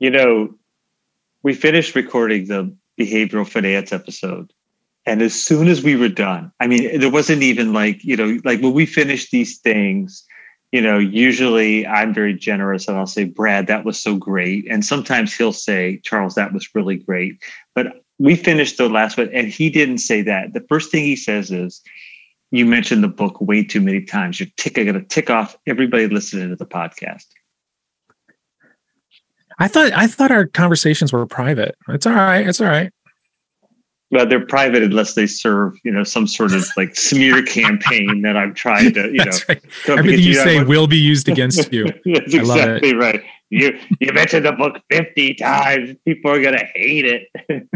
you know, we finished recording the behavioral finance episode. And as soon as we were done, I mean, there wasn't even like, you know, like when we finish these things, you know, usually I'm very generous and I'll say, Brad, that was so great. And sometimes he'll say, Charles, that was really great. But we finished the last one and he didn't say that. The first thing he says is, you mentioned the book way too many times. You're tick, going to tick off everybody listening to the podcast. I thought I thought our conversations were private. It's all right. It's all right. Well, they're private unless they serve, you know, some sort of like smear campaign that I'm trying to, you know. Right. Everything you, say will be used against you. That's exactly right. You you mentioned the book 50 times. People are gonna hate it.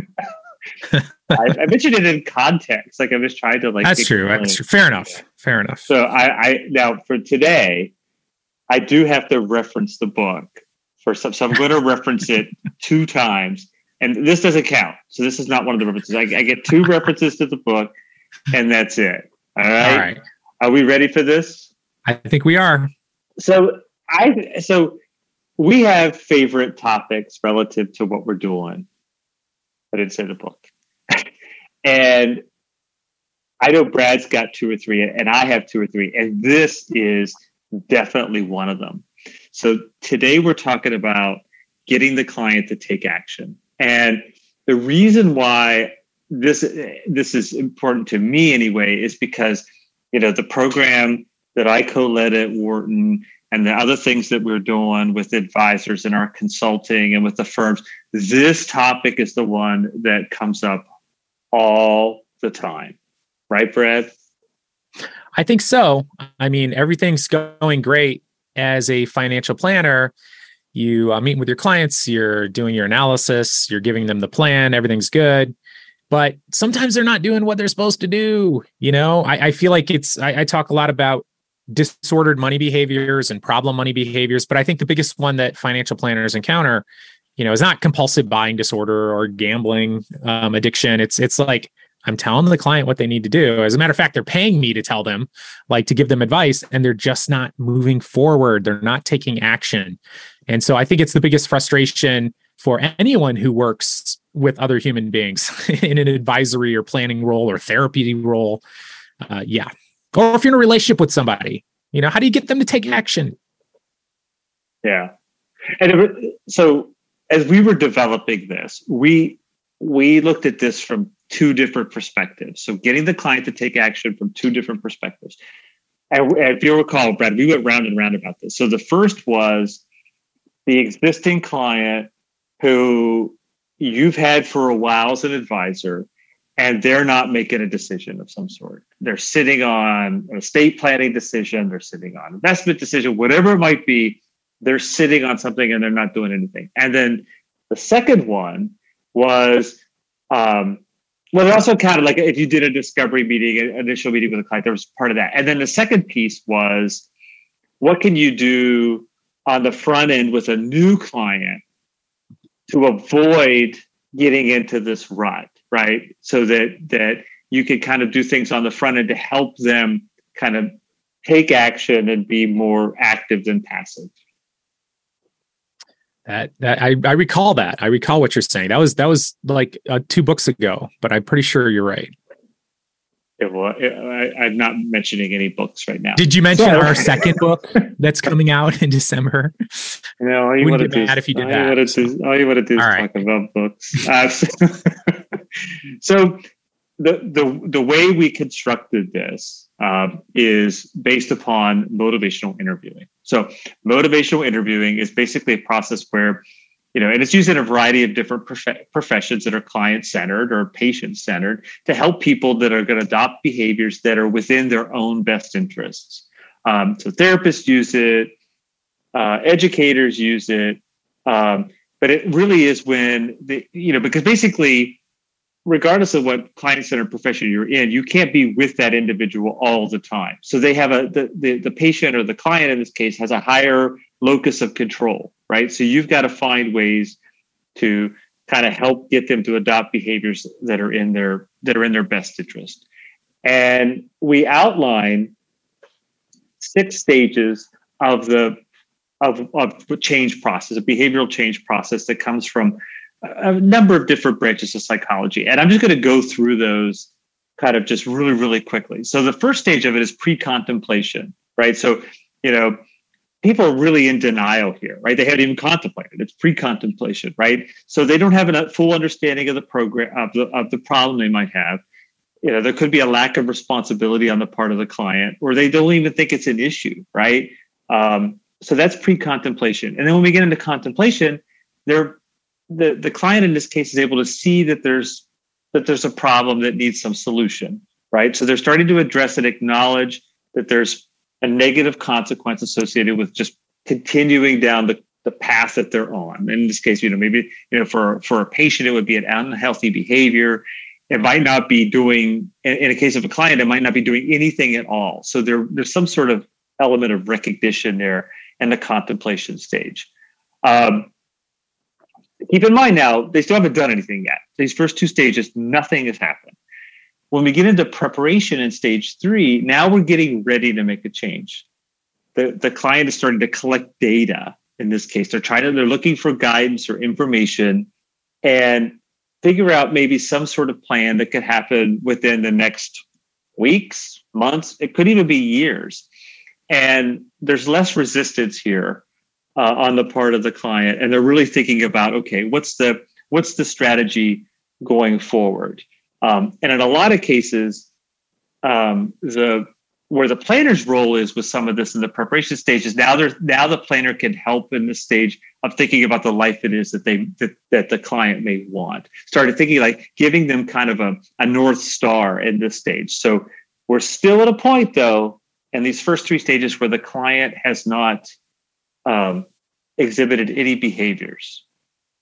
I, I, mentioned it in context. Like I was trying to like. That's true. That's true. Fair enough. Fair enough. So I, I now for today, I do have to reference the book for some. So I'm going to reference it two times, and this doesn't count. So this is not one of the references. I, I get two references to the book, and that's it. All right. All right. Are we ready for this? I think we are. So I so we have favorite topics relative to what we're doing. I didn't say the book. and I know Brad's got two or three, and I have two or three, and this is definitely one of them. So today we're talking about getting the client to take action. And the reason why this this is important to me anyway is because you know the program that I co-led at Wharton and the other things that we're doing with advisors and our consulting and with the firms, this topic is the one that comes up all the time. Right, Brad? I think so. I mean, everything's going great as a financial planner. You uh, meet with your clients, you're doing your analysis, you're giving them the plan, everything's good. But sometimes they're not doing what they're supposed to do. You know, I, I feel like it's, I, I talk a lot about disordered money behaviors and problem money behaviors. But I think the biggest one that financial planners encounter, you know, is not compulsive buying disorder or gambling um, addiction. It's it's like I'm telling the client what they need to do. As a matter of fact, they're paying me to tell them, like to give them advice, and they're just not moving forward. They're not taking action. And so I think it's the biggest frustration for anyone who works with other human beings in an advisory or planning role or therapy role. Uh, yeah, or if you're in a relationship with somebody, you know, how do you get them to take action? Yeah. And so as we were developing this, we we looked at this from two different perspectives. So getting the client to take action from two different perspectives. And if you recall, Brad, we went round and round about this. So the first was the existing client who you've had for a while as an advisor and they're not making a decision of some sort. They're sitting on an estate planning decision, they're sitting on investment decision, whatever it might be, they're sitting on something and they're not doing anything. And then the second one was, um, well, it also counted like if you did a discovery meeting, an initial meeting with a client, there was part of that. And then the second piece was, what can you do on the front end with a new client to avoid getting into this rut? right? So that that you could kind of do things on the front end to help them kind of take action and be more active than passive. That that I, I recall that. I recall what you're saying. That was that was like uh, two books ago, but I'm pretty sure you're right. Yeah, well, I, am not mentioning any books right now. Did you mention so, our second book that's coming out in December? No, all you want to do if you did all that. You so. do, all you want to do is talk about books. Uh, so the the the way we constructed this um, is based upon motivational interviewing. So motivational interviewing is basically a process where you know, and it's used in a variety of different prof- professions that are client centered or patient centered to help people that are going to adopt behaviors that are within their own best interests. Um, so therapists use it, uh, educators use it, um, but it really is when the you know because basically regardless of what client centered profession you're in, you can't be with that individual all the time. So they have a the, the, the patient or the client in this case has a higher locus of control, right? So you've got to find ways to kind of help get them to adopt behaviors that are in their that are in their best interest. And we outline six stages of the of, of change process, a behavioral change process that comes from a number of different branches of psychology. And I'm just going to go through those kind of just really, really quickly. So the first stage of it is pre-contemplation, right? So, you know, people are really in denial here, right? They haven't even contemplated. It's pre-contemplation, right? So they don't have a full understanding of the program of the of the problem they might have. You know, there could be a lack of responsibility on the part of the client, or they don't even think it's an issue, right? Um, so that's pre-contemplation. And then when we get into contemplation, they're the, the client in this case is able to see that there's that there's a problem that needs some solution, right? So they're starting to address and acknowledge that there's a negative consequence associated with just continuing down the, the path that they're on. In this case, you know, maybe you know, for for a patient, it would be an unhealthy behavior. It might not be doing, in, a case of a client, it might not be doing anything at all. So there, there's some sort of element of recognition there and the contemplation stage. Um, keep in mind now, they still haven't done anything yet. These first two stages, nothing has happened. When we get into preparation in stage three, now we're getting ready to make a change. The, the client is starting to collect data. In this case, they're trying to, they're looking for guidance or information and figure out maybe some sort of plan that could happen within the next weeks, months, it could even be years. And there's less resistance here uh, on the part of the client, and they're really thinking about okay, what's the what's the strategy going forward? Um, and in a lot of cases, um, the where the planner's role is with some of this in the preparation stages. Now there's now the planner can help in the stage of thinking about the life it is that they that, that the client may want. Started thinking like giving them kind of a, a north star in this stage. So we're still at a point though, in these first three stages where the client has not um, exhibited any behaviors.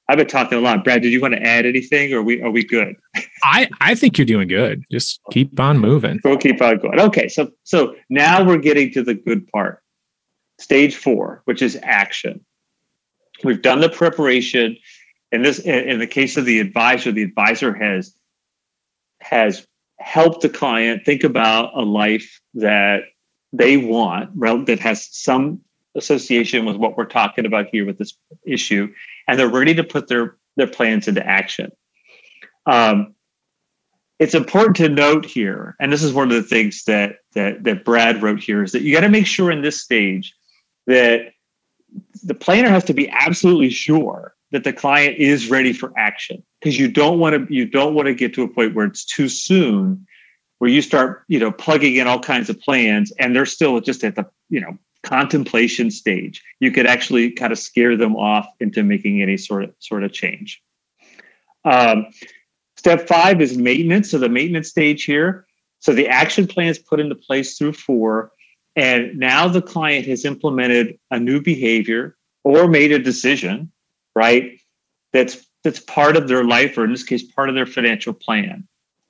I've been talking a lot. Brad, did you want to add anything or are we are we good? I, I think you're doing good. Just keep on moving. We'll keep on going. Okay, so so now we're getting to the good part. Stage four, which is action. We've done the preparation. In this in the case of the advisor, the advisor has has helped the client think about a life that they want that has some association with what we're talking about here with this issue, and they're ready to put their their plans into action. Um, it's important to note here, and this is one of the things that that that Brad wrote here, is that you got to make sure in this stage that the planner has to be absolutely sure that the client is ready for action because you don't want to you don't want to get to a point where it's too soon where you start you know plugging in all kinds of plans and they're still just at the you know contemplation stage, you could actually kind of scare them off into making any sort of sort of change. Um, step five is maintenance. So the maintenance stage here. So the action plan is put into place through four, and now the client has implemented a new behavior or made a decision, right? That's that's part of their life, or in this case, part of their financial plan.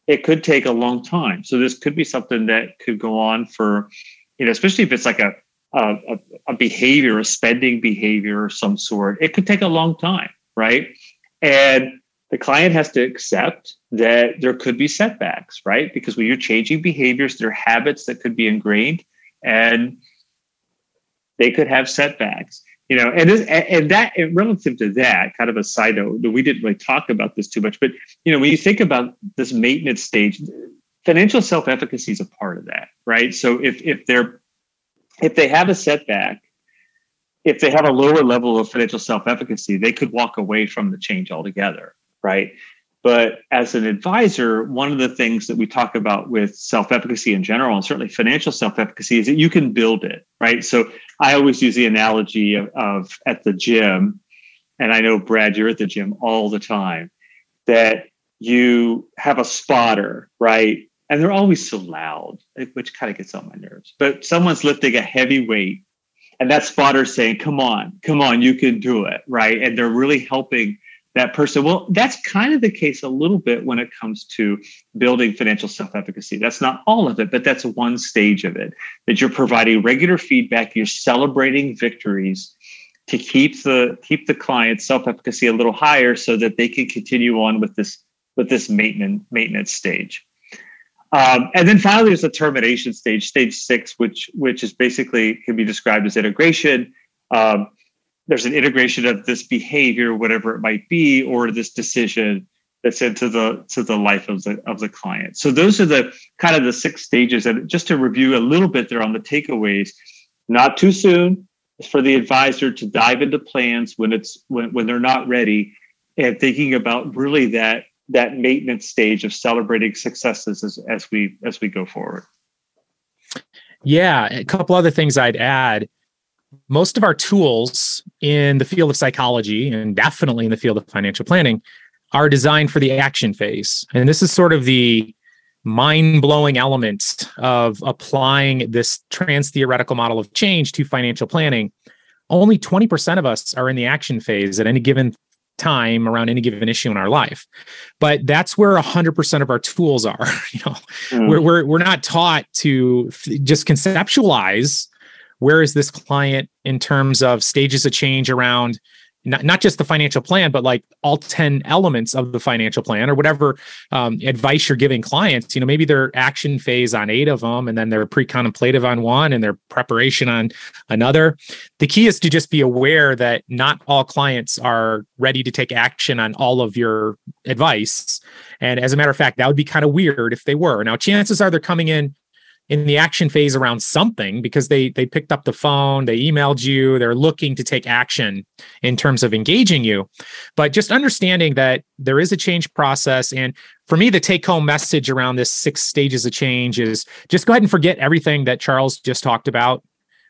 It could take a long time. So this could be something that could go on for, you know, especially if it's like a Uh, a, a, behavior, a spending behavior of some sort, it could take a long time, right? And the client has to accept that there could be setbacks, right? Because when you're changing behaviors, there are habits that could be ingrained and they could have setbacks. You know, and and that and relative to that, kind of a side note, we didn't really talk about this too much, but you know, when you think about this maintenance stage, financial self-efficacy is a part of that, right? So if if they're if they have a setback, if they have a lower level of financial self efficacy, they could walk away from the change altogether, right? But as an advisor, one of the things that we talk about with self efficacy in general, and certainly financial self efficacy, is that you can build it, right? So I always use the analogy of, of at the gym, and I know, Brad, you're at the gym all the time, that you have a spotter, right? And they're always so loud, which kind of gets on my nerves. But someone's lifting a heavy weight, and that spotter's saying, "Come on, come on, you can do it!" Right, and they're really helping that person. Well, that's kind of the case a little bit when it comes to building financial self-efficacy. That's not all of it, but that's one stage of it. That you're providing regular feedback, you're celebrating victories to keep the keep the client's self-efficacy a little higher so that they can continue on with this with this maintenance maintenance stage. Um, and then finally, there's the termination stage, stage six, which which is basically can be described as integration. um, there's an integration of this behavior, whatever it might be, or this decision that's into the to the life of the of the client. So those are the kind of the six stages. And just to review a little bit there on the takeaways, not too soon for the advisor to dive into plans when it's when, when they're not ready and thinking about really that that maintenance stage of celebrating successes as, as we as we go forward. Yeah, a couple other things I'd add. Most of our tools in the field of psychology and definitely in the field of financial planning are designed for the action phase. And this is sort of the mind blowing element of applying this trans theoretical model of change to financial planning. Only 20% of us are in the action phase at any given time around any given issue in our life. But that's where 100% of our tools are. you know, mm. we're, we're, we're not taught to just conceptualize where is this client in terms of stages of change around not, not just the financial plan, but like all 10 elements of the financial plan or whatever um, advice you're giving clients. You know, maybe their action phase on eight of them, and then they're pre contemplative on one and their preparation on another. The key is to just be aware that not all clients are ready to take action on all of your advice. And as a matter of fact, that would be kind of weird if they were. Now, chances are they're coming in in the action phase around something because they they picked up the phone they emailed you they're looking to take action in terms of engaging you. But just understanding that there is a change process and for me the take home message around this six stages of change is just go ahead and forget everything that charles just talked about.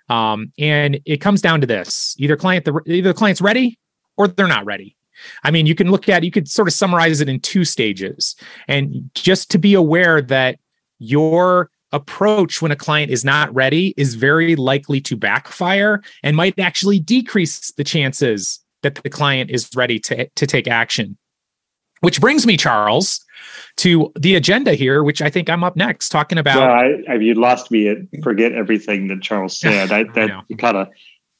Um, and it comes down to this either client the either the client's ready or they're not ready. I mean, you can look at, you could sort of summarize it in two stages. And just to be aware that your approach when a client is not ready is very likely to backfire and might actually decrease the chances that the client is ready to, to take action. Which brings me, Charles, to the agenda here, which I think I'm up next talking about. Well, I, I you lost me at forget everything that Charles said. I, that kind of,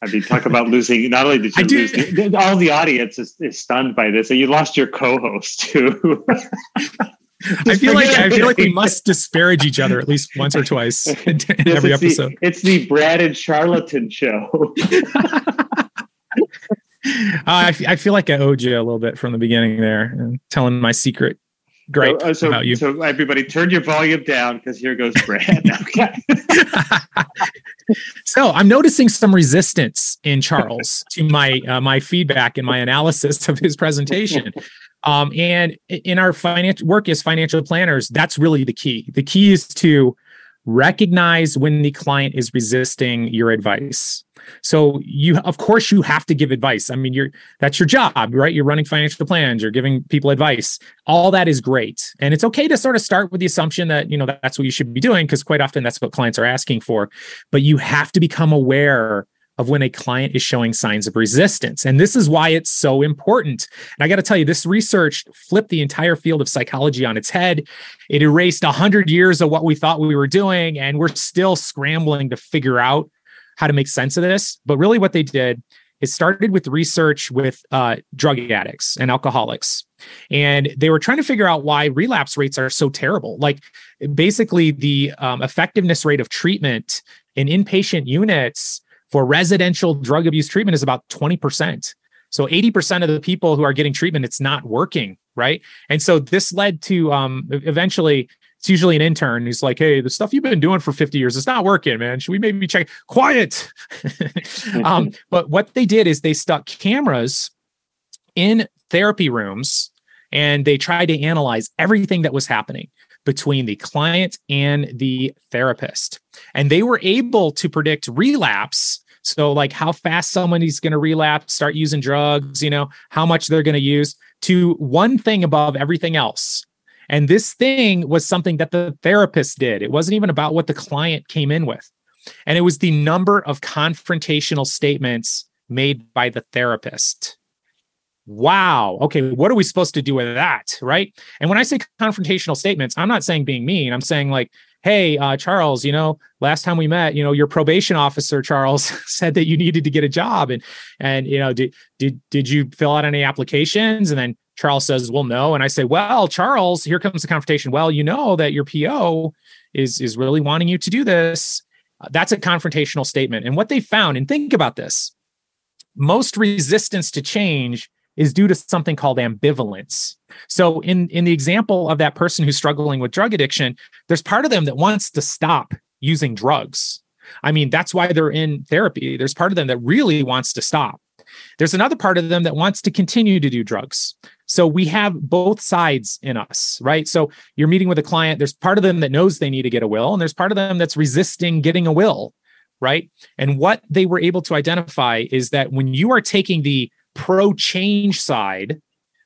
I mean, talk about losing. Not only did you lose, all the audience is, is stunned by this, and you lost your co-host too. I feel like I feel like we must disparage each other at least once or twice in, in every episode. The, it's the Brad and Charlatan show. Uh, I, f- I feel like I owed you a little bit from the beginning there, and telling my secret. Great so, uh, so, about you. So everybody, turn your volume down because here goes Brad. okay. so I'm noticing some resistance in Charles to my uh, my feedback and my analysis of his presentation. Um, and in our financial work as financial planners, that's really the key. The key is to recognize when the client is resisting your advice. So you of course you have to give advice. I mean, you're that's your job, right? You're running financial plans, you're giving people advice. All that is great. And it's okay to sort of start with the assumption that, you know, that's what you should be doing because quite often that's what clients are asking for. But you have to become aware of when a client is showing signs of resistance. And this is why it's so important. And I got to tell you, this research flipped the entire field of psychology on its head. It erased 100 years of what we thought we were doing, and we're still scrambling to figure out how to make sense of this. But really, what they did is started with research with uh, drug addicts and alcoholics. And they were trying to figure out why relapse rates are so terrible. Like, basically, the um, effectiveness rate of treatment in inpatient units for residential drug abuse treatment is about 20%. So 80% of the people who are getting treatment, it's not working, right? And so this led to um, eventually, it's usually an intern who's like, "Hey, the stuff you've been doing for 50 years, it's not working, man. Should we maybe check?" Quiet. um, but what they did is they stuck cameras in therapy rooms and they tried to analyze everything that was happening between the client and the therapist. And they were able to predict relapse so, like how fast somebody's going to relapse, start using drugs, you know, how much they're going to use to one thing above everything else. And this thing was something that the therapist did. It wasn't even about what the client came in with. And it was the number of confrontational statements made by the therapist. Wow. Okay. What are we supposed to do with that? Right. And when I say confrontational statements, I'm not saying being mean. I'm saying like, hey uh, charles you know last time we met you know your probation officer charles said that you needed to get a job and and you know did did did you fill out any applications and then charles says well no and i say well charles here comes the confrontation well you know that your po is is really wanting you to do this uh, that's a confrontational statement and what they found and think about this most resistance to change is due to something called ambivalence. So in in the example of that person who's struggling with drug addiction, there's part of them that wants to stop using drugs. I mean, that's why they're in therapy. There's part of them that really wants to stop. There's another part of them that wants to continue to do drugs. So we have both sides in us, right? So you're meeting with a client, there's part of them that knows they need to get a will, and there's part of them that's resisting getting a will, right? And what they were able to identify is that when you are taking the pro change side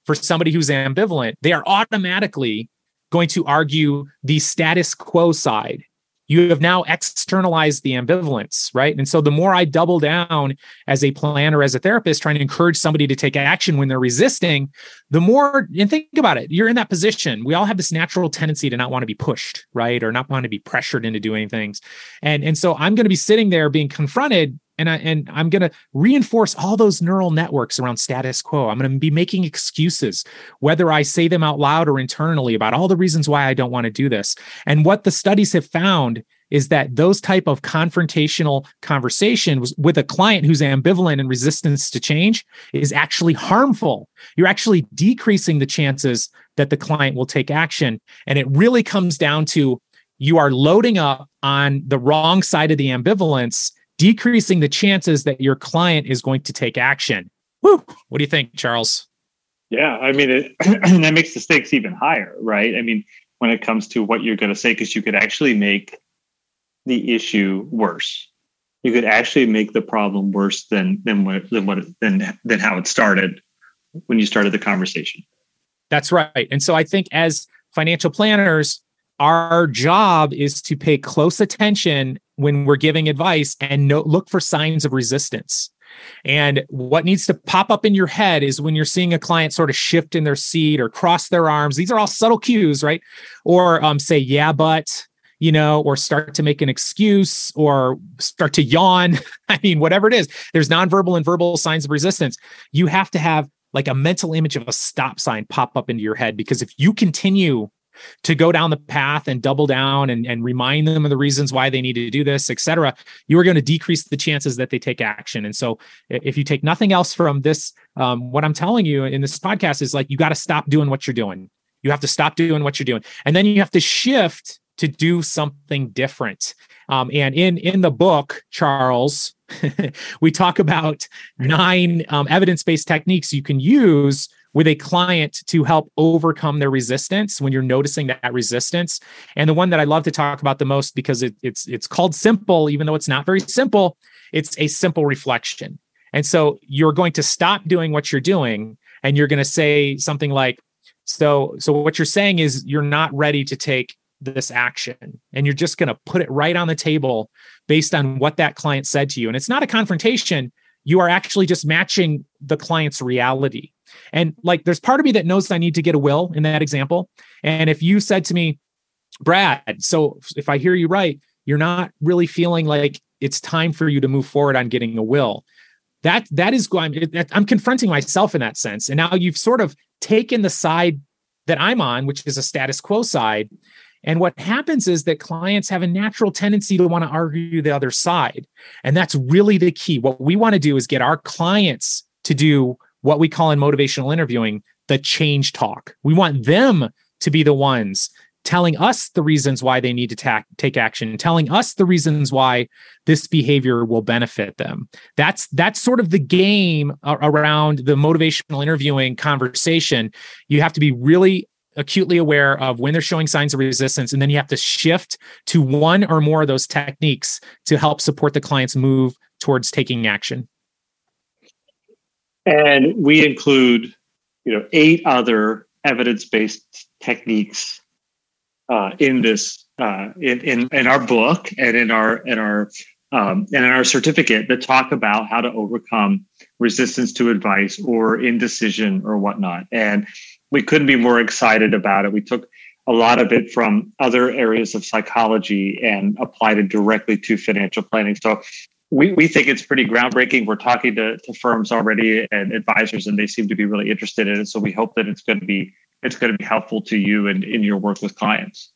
for somebody who's ambivalent, they are automatically going to argue the status quo side you have now externalized the ambivalence, right? And so the more I double down as a planner, as a therapist, trying to encourage somebody to take action when they're resisting, the more, and think about it, you're in that position. We all have this natural tendency to not want to be pushed, right? Or not want to be pressured into doing things. And, and so I'm going to be sitting there being confronted and I and I'm going to reinforce all those neural networks around status quo. I'm going to be making excuses whether I say them out loud or internally about all the reasons why I don't want to do this. And what the studies have found is that those type of confrontational conversations with a client who's ambivalent and resistance to change is actually harmful. You're actually decreasing the chances that the client will take action and it really comes down to you are loading up on the wrong side of the ambivalence decreasing the chances that your client is going to take action. Woo. What do you think, Charles? Yeah, I mean, it, that makes the stakes even higher, right? I mean, when it comes to what you're going to say, because you could actually make the issue worse. You could actually make the problem worse than than what than what than than how it started when you started the conversation. That's right. And so I think as financial planners, our job is to pay close attention when we're giving advice and no, look for signs of resistance. And what needs to pop up in your head is when you're seeing a client sort of shift in their seat or cross their arms. These are all subtle cues, right? Or um, say, yeah, but, you know, or start to make an excuse or start to yawn. I mean, whatever it is, there's nonverbal and verbal signs of resistance. You have to have like a mental image of a stop sign pop up into your head because if you continue to go down the path and double down and, and remind them of the reasons why they need to do this, et cetera, you are going to decrease the chances that they take action. And so if you take nothing else from this, um, what I'm telling you in this podcast is like, you got to stop doing what you're doing. You have to stop doing what you're doing. And then you have to shift to do something different. Um, and in in the book, Charles, we talk about nine um, evidence-based techniques you can use with a client to help overcome their resistance when you're noticing that resistance. And the one that I love to talk about the most because it, it's it's called simple, even though it's not very simple. It's a simple reflection. And so you're going to stop doing what you're doing, and you're going to say something like, "So, so what you're saying is you're not ready to take this action, and you're just going to put it right on the table based on what that client said to you. And it's not a confrontation." You are actually just matching the client's reality and like, there's part of me that knows I need to get a will in that example. And if you said to me, Brad, so if I hear you right, you're not really feeling like it's time for you to move forward on getting a will. That that is I'm, I'm confronting myself in that sense. And now you've sort of taken the side that I'm on, which is a status quo side. And what happens is that clients have a natural tendency to want to argue the other side. And that's really the key. What we want to do is get our clients to do what we call in motivational interviewing the change talk. We want them to be the ones telling us the reasons why they need to ta- take action, telling us the reasons why this behavior will benefit them. That's that's sort of the game around the motivational interviewing conversation. You have to be really acutely aware of when they're showing signs of resistance and then you have to shift to one or more of those techniques to help support the client's move towards taking action. And we include, you know, eight other evidence-based techniques uh, in this uh, in, in in our book and in our in our um, and in our certificate that talk about how to overcome resistance to advice or indecision or whatnot. And we couldn't be more excited about it. We took a lot of it from other areas of psychology and applied it directly to financial planning. So we, we think it's pretty groundbreaking. We're talking to, to firms already and advisors, and they seem to be really interested in it. So we hope that it's going to be it's going to be helpful to you and in your work with clients.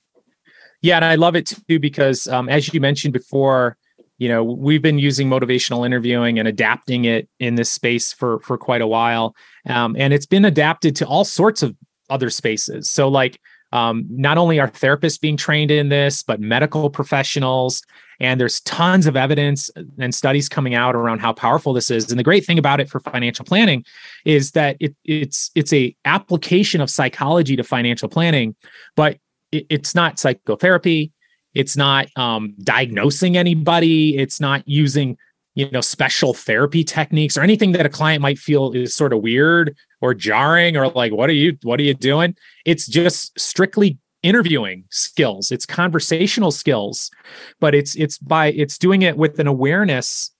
Yeah, and I love it too because um, as you mentioned before, you know we've been using motivational interviewing and adapting it in this space for for quite a while. Um, and it's been adapted to all sorts of other spaces. So like um, not only are therapists being trained in this but medical professionals and there's tons of evidence and studies coming out around how powerful this is. And the great thing about it for financial planning is that it, it's it's a application of psychology to financial planning but it, it's not psychotherapy it's not um, diagnosing anybody. It's not using you know special therapy techniques or anything that a client might feel is sort of weird or jarring or like what are you what are you doing it's just strictly interviewing skills it's conversational skills but it's it's by it's doing it with an awareness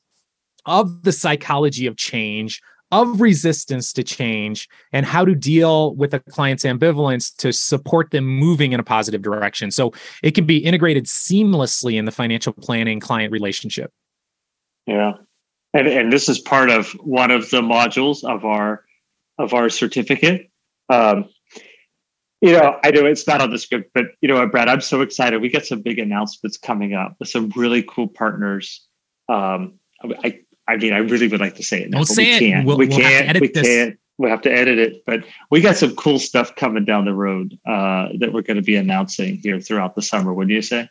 of the psychology of change of resistance to change and how to deal with a client's ambivalence to support them moving in a positive direction. So it can be integrated seamlessly in the financial planning client relationship. Yeah. And, and this is part of one of the modules of our of our certificate. Um, you know, I know it's not on the script, but you know, Brad, I'm so excited. We got some big announcements coming up with some really cool partners. Um, I I mean, I really would like to say it. Now, Don't say we it. Can't. We'll, we we'll can't. we this. can't. We have to edit it, but we got some cool stuff coming down the road uh, that we're going to be announcing here throughout the summer. Wouldn't you say?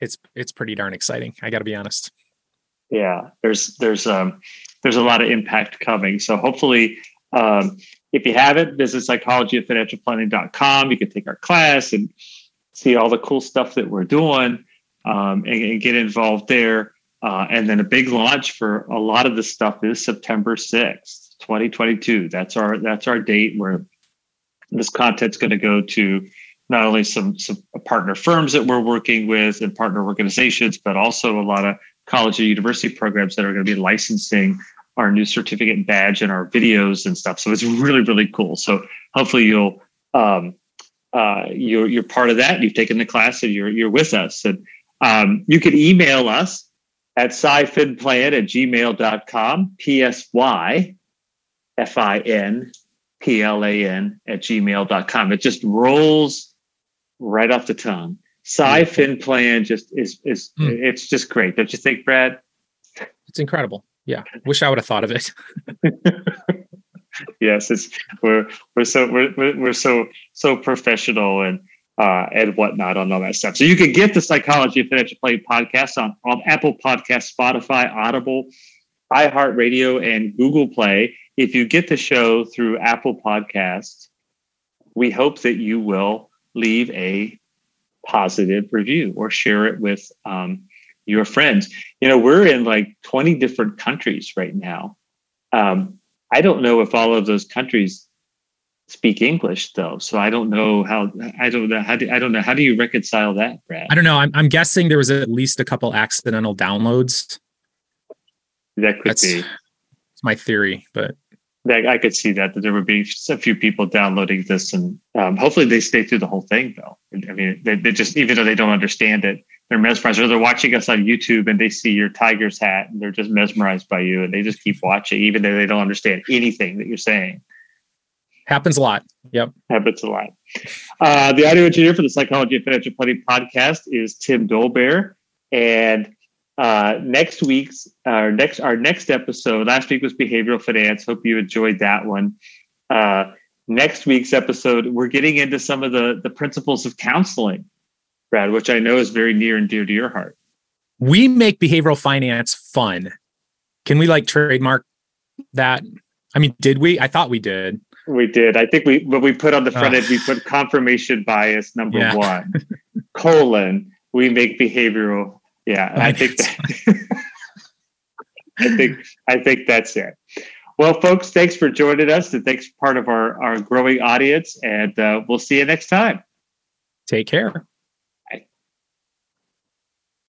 It's it's pretty darn exciting. I got to be honest. Yeah, there's there's um there's a lot of impact coming. So hopefully, um, if you haven't, visit psychology of financial planning.com. You can take our class and see all the cool stuff that we're doing um, and, and get involved there. Uh, and then a big launch for a lot of the stuff is September 6th, 2022. That's our that's our date where this content's going to go to not only some some partner firms that we're working with and partner organizations, but also a lot of college and university programs that are going to be licensing our new certificate badge and our videos and stuff. So it's really really cool. So hopefully you'll um, uh, you're you're part of that. You've taken the class and you're you're with us. And um, you can email us at psyfinplan at gmail.com, P-S-Y F-I-N-P-L-A-N at gmail.com. It just rolls right off the tongue. Sci-Fin just is, is mm. it's just great. Don't you think, Brad? It's incredible. Yeah. Wish I would have thought of it. yes, it's we're we're so we're we're so so professional and uh, and whatnot on all that stuff. So you can get the Psychology of Financial Planning podcast on, on Apple Podcast, Spotify, Audible, iHeartRadio, and Google Play. If you get the show through Apple Podcasts, we hope that you will leave a positive review or share it with um, your friends. You know, we're in like 20 different countries right now. Um, I don't know if all of those countries speak English though. So I don't know how I don't know how do I don't know how do you reconcile that, Brad? I don't know. I'm I'm guessing there was at least a couple accidental downloads. That could That's, be. It's my theory, but that I could see that that there would be a few people downloading this, and um, hopefully they stay through the whole thing. Though I mean, they, they just even though they don't understand it, they're mesmerized. Or they're watching us on YouTube and they see your Tigers hat, and they're just mesmerized by you, and they just keep watching, even though they don't understand anything that you're saying. Happens a lot. Yep. Happens a lot. Uh, the audio engineer for the Psychology of Financial Planning podcast is Tim Dolbear. And uh, next week's our next our next episode, last week was behavioral finance. Hope you enjoyed that one. Uh, next week's episode, we're getting into some of the the principles of counseling, Brad, which I know is very near and dear to your heart. We make behavioral finance fun. Can we like trademark that? I mean, did we? I thought we did. We did. I think we what we put on the front end, we put confirmation bias number yeah. one, colon, we make behavioral. Yeah. I think that I think I think that's it. Well, folks, thanks for joining us and thanks for part of our, our growing audience. And uh, we'll see you next time. Take care.